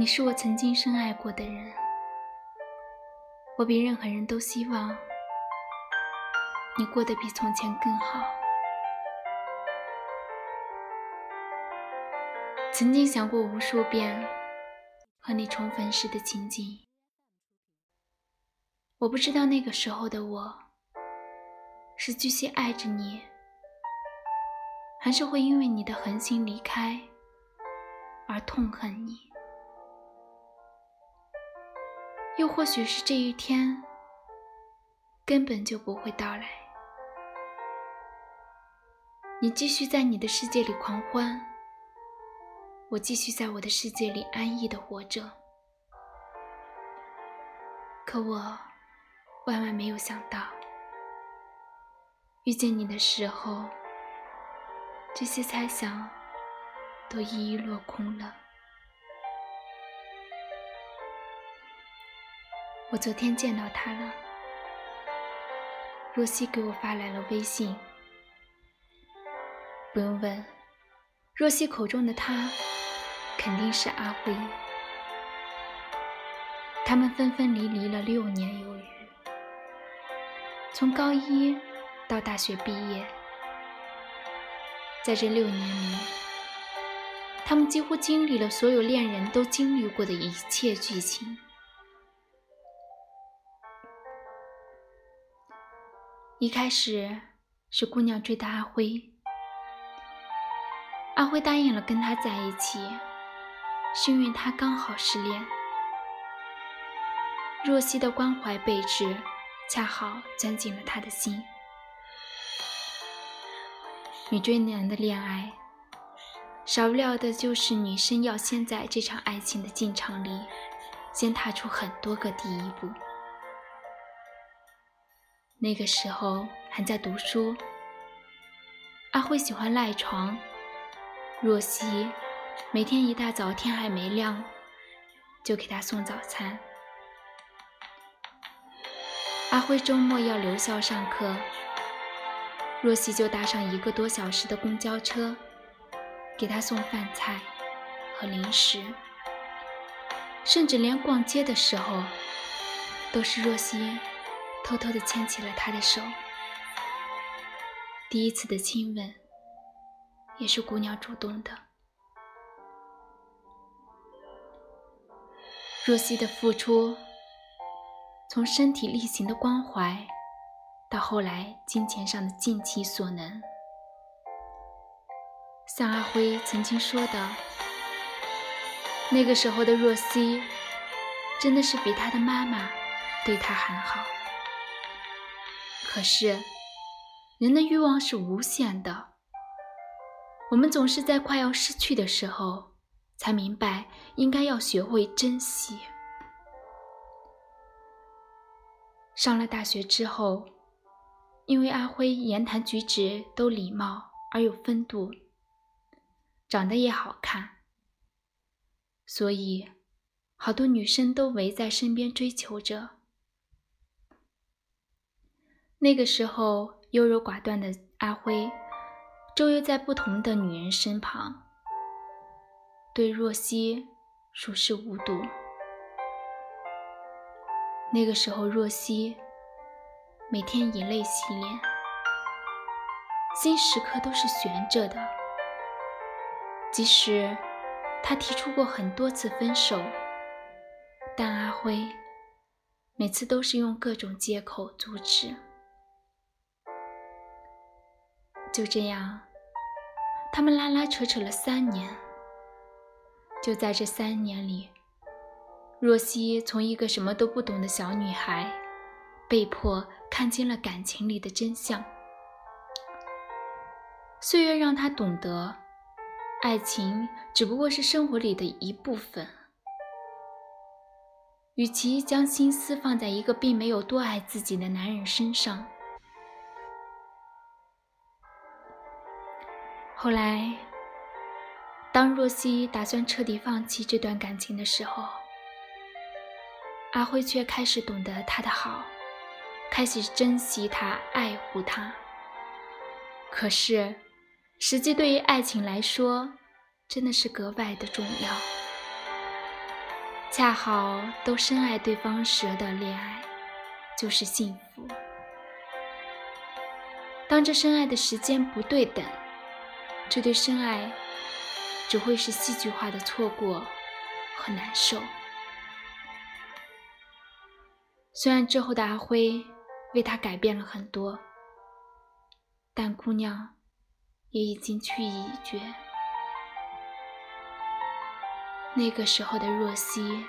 你是我曾经深爱过的人，我比任何人都希望你过得比从前更好。曾经想过无数遍和你重逢时的情景，我不知道那个时候的我是继续爱着你，还是会因为你的狠心离开而痛恨你。又或许是这一天根本就不会到来，你继续在你的世界里狂欢，我继续在我的世界里安逸的活着。可我万万没有想到，遇见你的时候，这些猜想都一一落空了。我昨天见到他了，若曦给我发来了微信。不用问，若曦口中的他肯定是阿辉。他们分分离离了六年有余，从高一到大学毕业，在这六年里，他们几乎经历了所有恋人都经历过的一切剧情。一开始是姑娘追的阿辉，阿辉答应了跟她在一起，是因为他刚好失恋。若曦的关怀备至，恰好钻进了他的心。女追男的恋爱，少不了的就是女生要先在这场爱情的进程里，先踏出很多个第一步。那个时候还在读书，阿辉喜欢赖床，若曦每天一大早天还没亮就给他送早餐。阿辉周末要留校上课，若曦就搭上一个多小时的公交车给他送饭菜和零食，甚至连逛街的时候都是若曦。偷偷的牵起了他的手，第一次的亲吻也是姑娘主动的。若曦的付出，从身体力行的关怀，到后来金钱上的尽其所能，像阿辉曾经说的，那个时候的若曦，真的是比她的妈妈对她还好。可是，人的欲望是无限的。我们总是在快要失去的时候，才明白应该要学会珍惜。上了大学之后，因为阿辉言谈举止都礼貌而有风度，长得也好看，所以好多女生都围在身边追求着。那个时候，优柔寡断的阿辉周游在不同的女人身旁，对若曦熟视无睹。那个时候，若曦每天以泪洗脸，心时刻都是悬着的。即使他提出过很多次分手，但阿辉每次都是用各种借口阻止。就这样，他们拉拉扯扯了三年。就在这三年里，若曦从一个什么都不懂的小女孩，被迫看清了感情里的真相。岁月让她懂得，爱情只不过是生活里的一部分。与其将心思放在一个并没有多爱自己的男人身上，后来，当若曦打算彻底放弃这段感情的时候，阿辉却开始懂得她的好，开始珍惜她、爱护她。可是，实际对于爱情来说，真的是格外的重要。恰好都深爱对方时的恋爱就是幸福。当这深爱的时间不对等，这对深爱只会是戏剧化的错过和难受。虽然之后的阿辉为他改变了很多，但姑娘也已经去意已决。那个时候的若曦，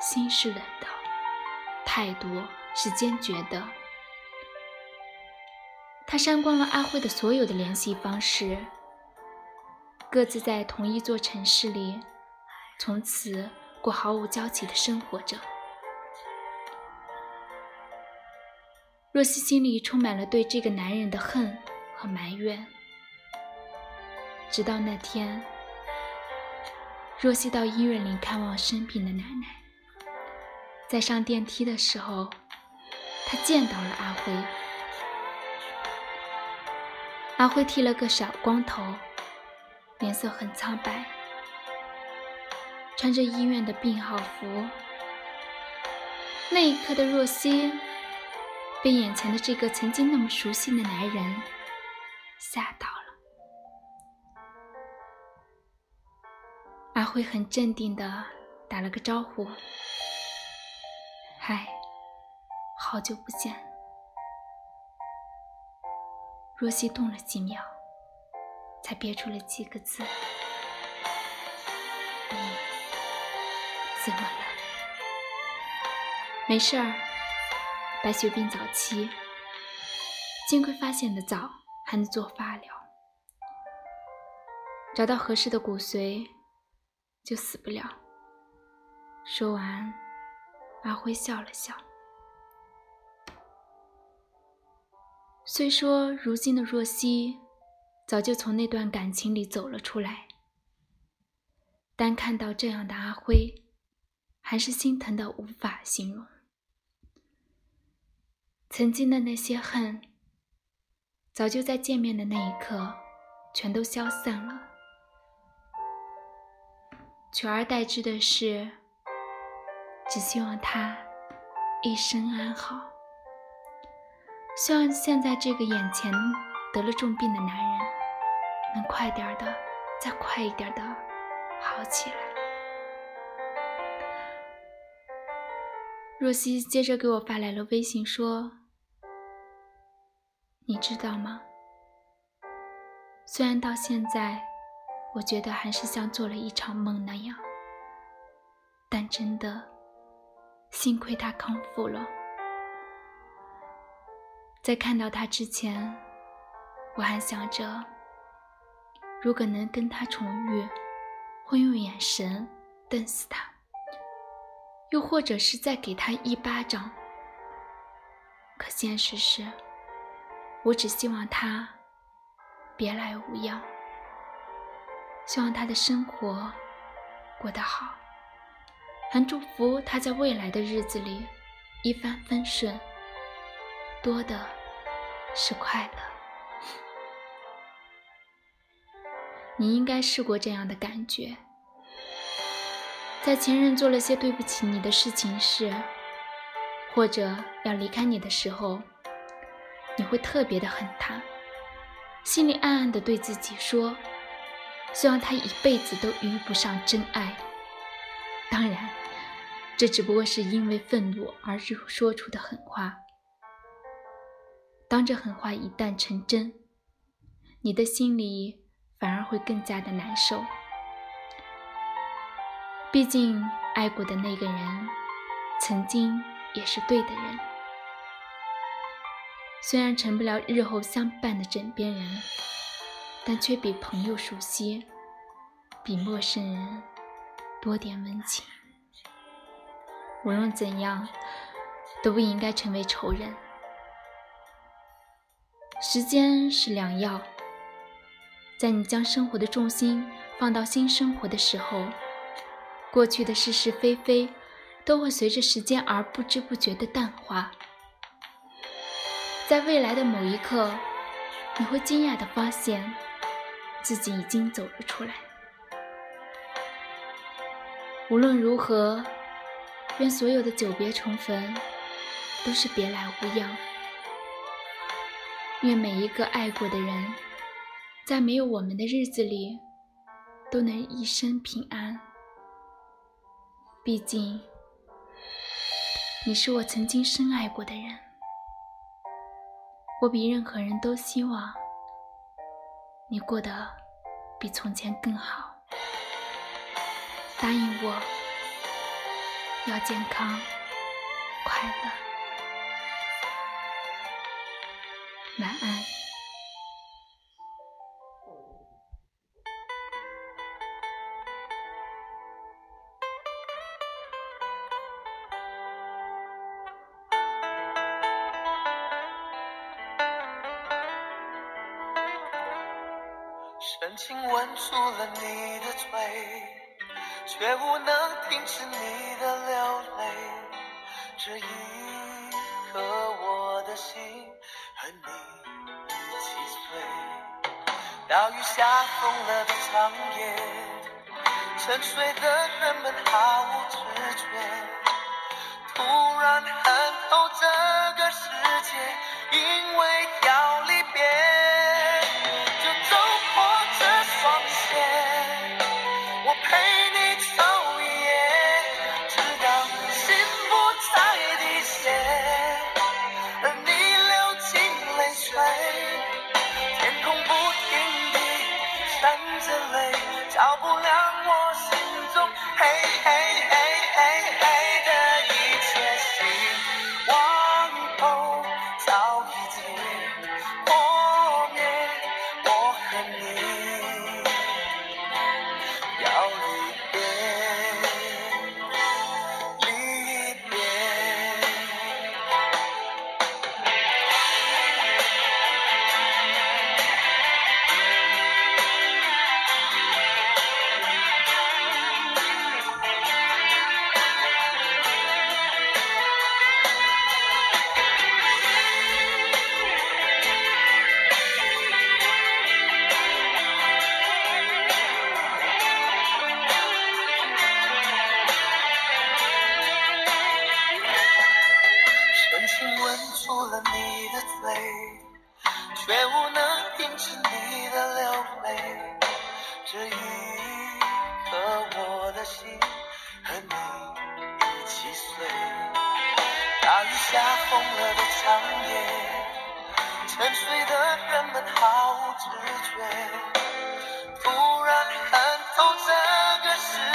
心是冷的，态度是坚决的。他删光了阿辉的所有的联系方式，各自在同一座城市里，从此过毫无交集的生活着。若曦心里充满了对这个男人的恨和埋怨，直到那天。若曦到医院里看望生病的奶奶，在上电梯的时候，她见到了阿辉。阿辉剃了个小光头，脸色很苍白，穿着医院的病号服。那一刻的若曦，被眼前的这个曾经那么熟悉的男人吓到了。阿辉很镇定的打了个招呼：“嗨，好久不见。”若曦动了几秒，才憋出了几个字：“你怎么了？”“没事儿，白血病早期，幸亏发现的早，还能做化疗，找到合适的骨髓。”就死不了。说完，阿辉笑了笑。虽说如今的若曦早就从那段感情里走了出来，但看到这样的阿辉，还是心疼的无法形容。曾经的那些恨，早就在见面的那一刻全都消散了。取而代之的是，只希望他一生安好。希望现在这个眼前得了重病的男人，能快点的，再快一点的好起来。若曦接着给我发来了微信，说：“你知道吗？虽然到现在……”我觉得还是像做了一场梦那样，但真的，幸亏他康复了。在看到他之前，我还想着，如果能跟他重遇，会用眼神瞪死他，又或者是再给他一巴掌。可现实是，我只希望他别来无恙。希望他的生活过得好，还祝福他在未来的日子里一帆风顺，多的是快乐。你应该试过这样的感觉，在前任做了些对不起你的事情时，或者要离开你的时候，你会特别的恨他，心里暗暗的对自己说。希望他一辈子都遇不上真爱。当然，这只不过是因为愤怒而说出的狠话。当这狠话一旦成真，你的心里反而会更加的难受。毕竟，爱过的那个人，曾经也是对的人。虽然成不了日后相伴的枕边人。但却比朋友熟悉，比陌生人多点温情。无论怎样，都不应该成为仇人。时间是良药，在你将生活的重心放到新生活的时候，过去的是是非非都会随着时间而不知不觉的淡化。在未来的某一刻，你会惊讶的发现。自己已经走了出来。无论如何，愿所有的久别重逢都是别来无恙。愿每一个爱过的人，在没有我们的日子里，都能一生平安。毕竟，你是我曾经深爱过的人，我比任何人都希望你过得比从前更好。答应我，要健康快乐，晚安。深情吻住了你的嘴。却无能停止你的流泪，这一刻我的心。和你一起醉大雨下疯了的长夜，沉睡的人们毫无知觉，突然恨透这个世界，因为要离别。照不了却无能停止你的流泪。这一刻，我的心和你一起碎。大雨下疯了的长夜，沉睡的人们毫无知觉。突然看透这个世界。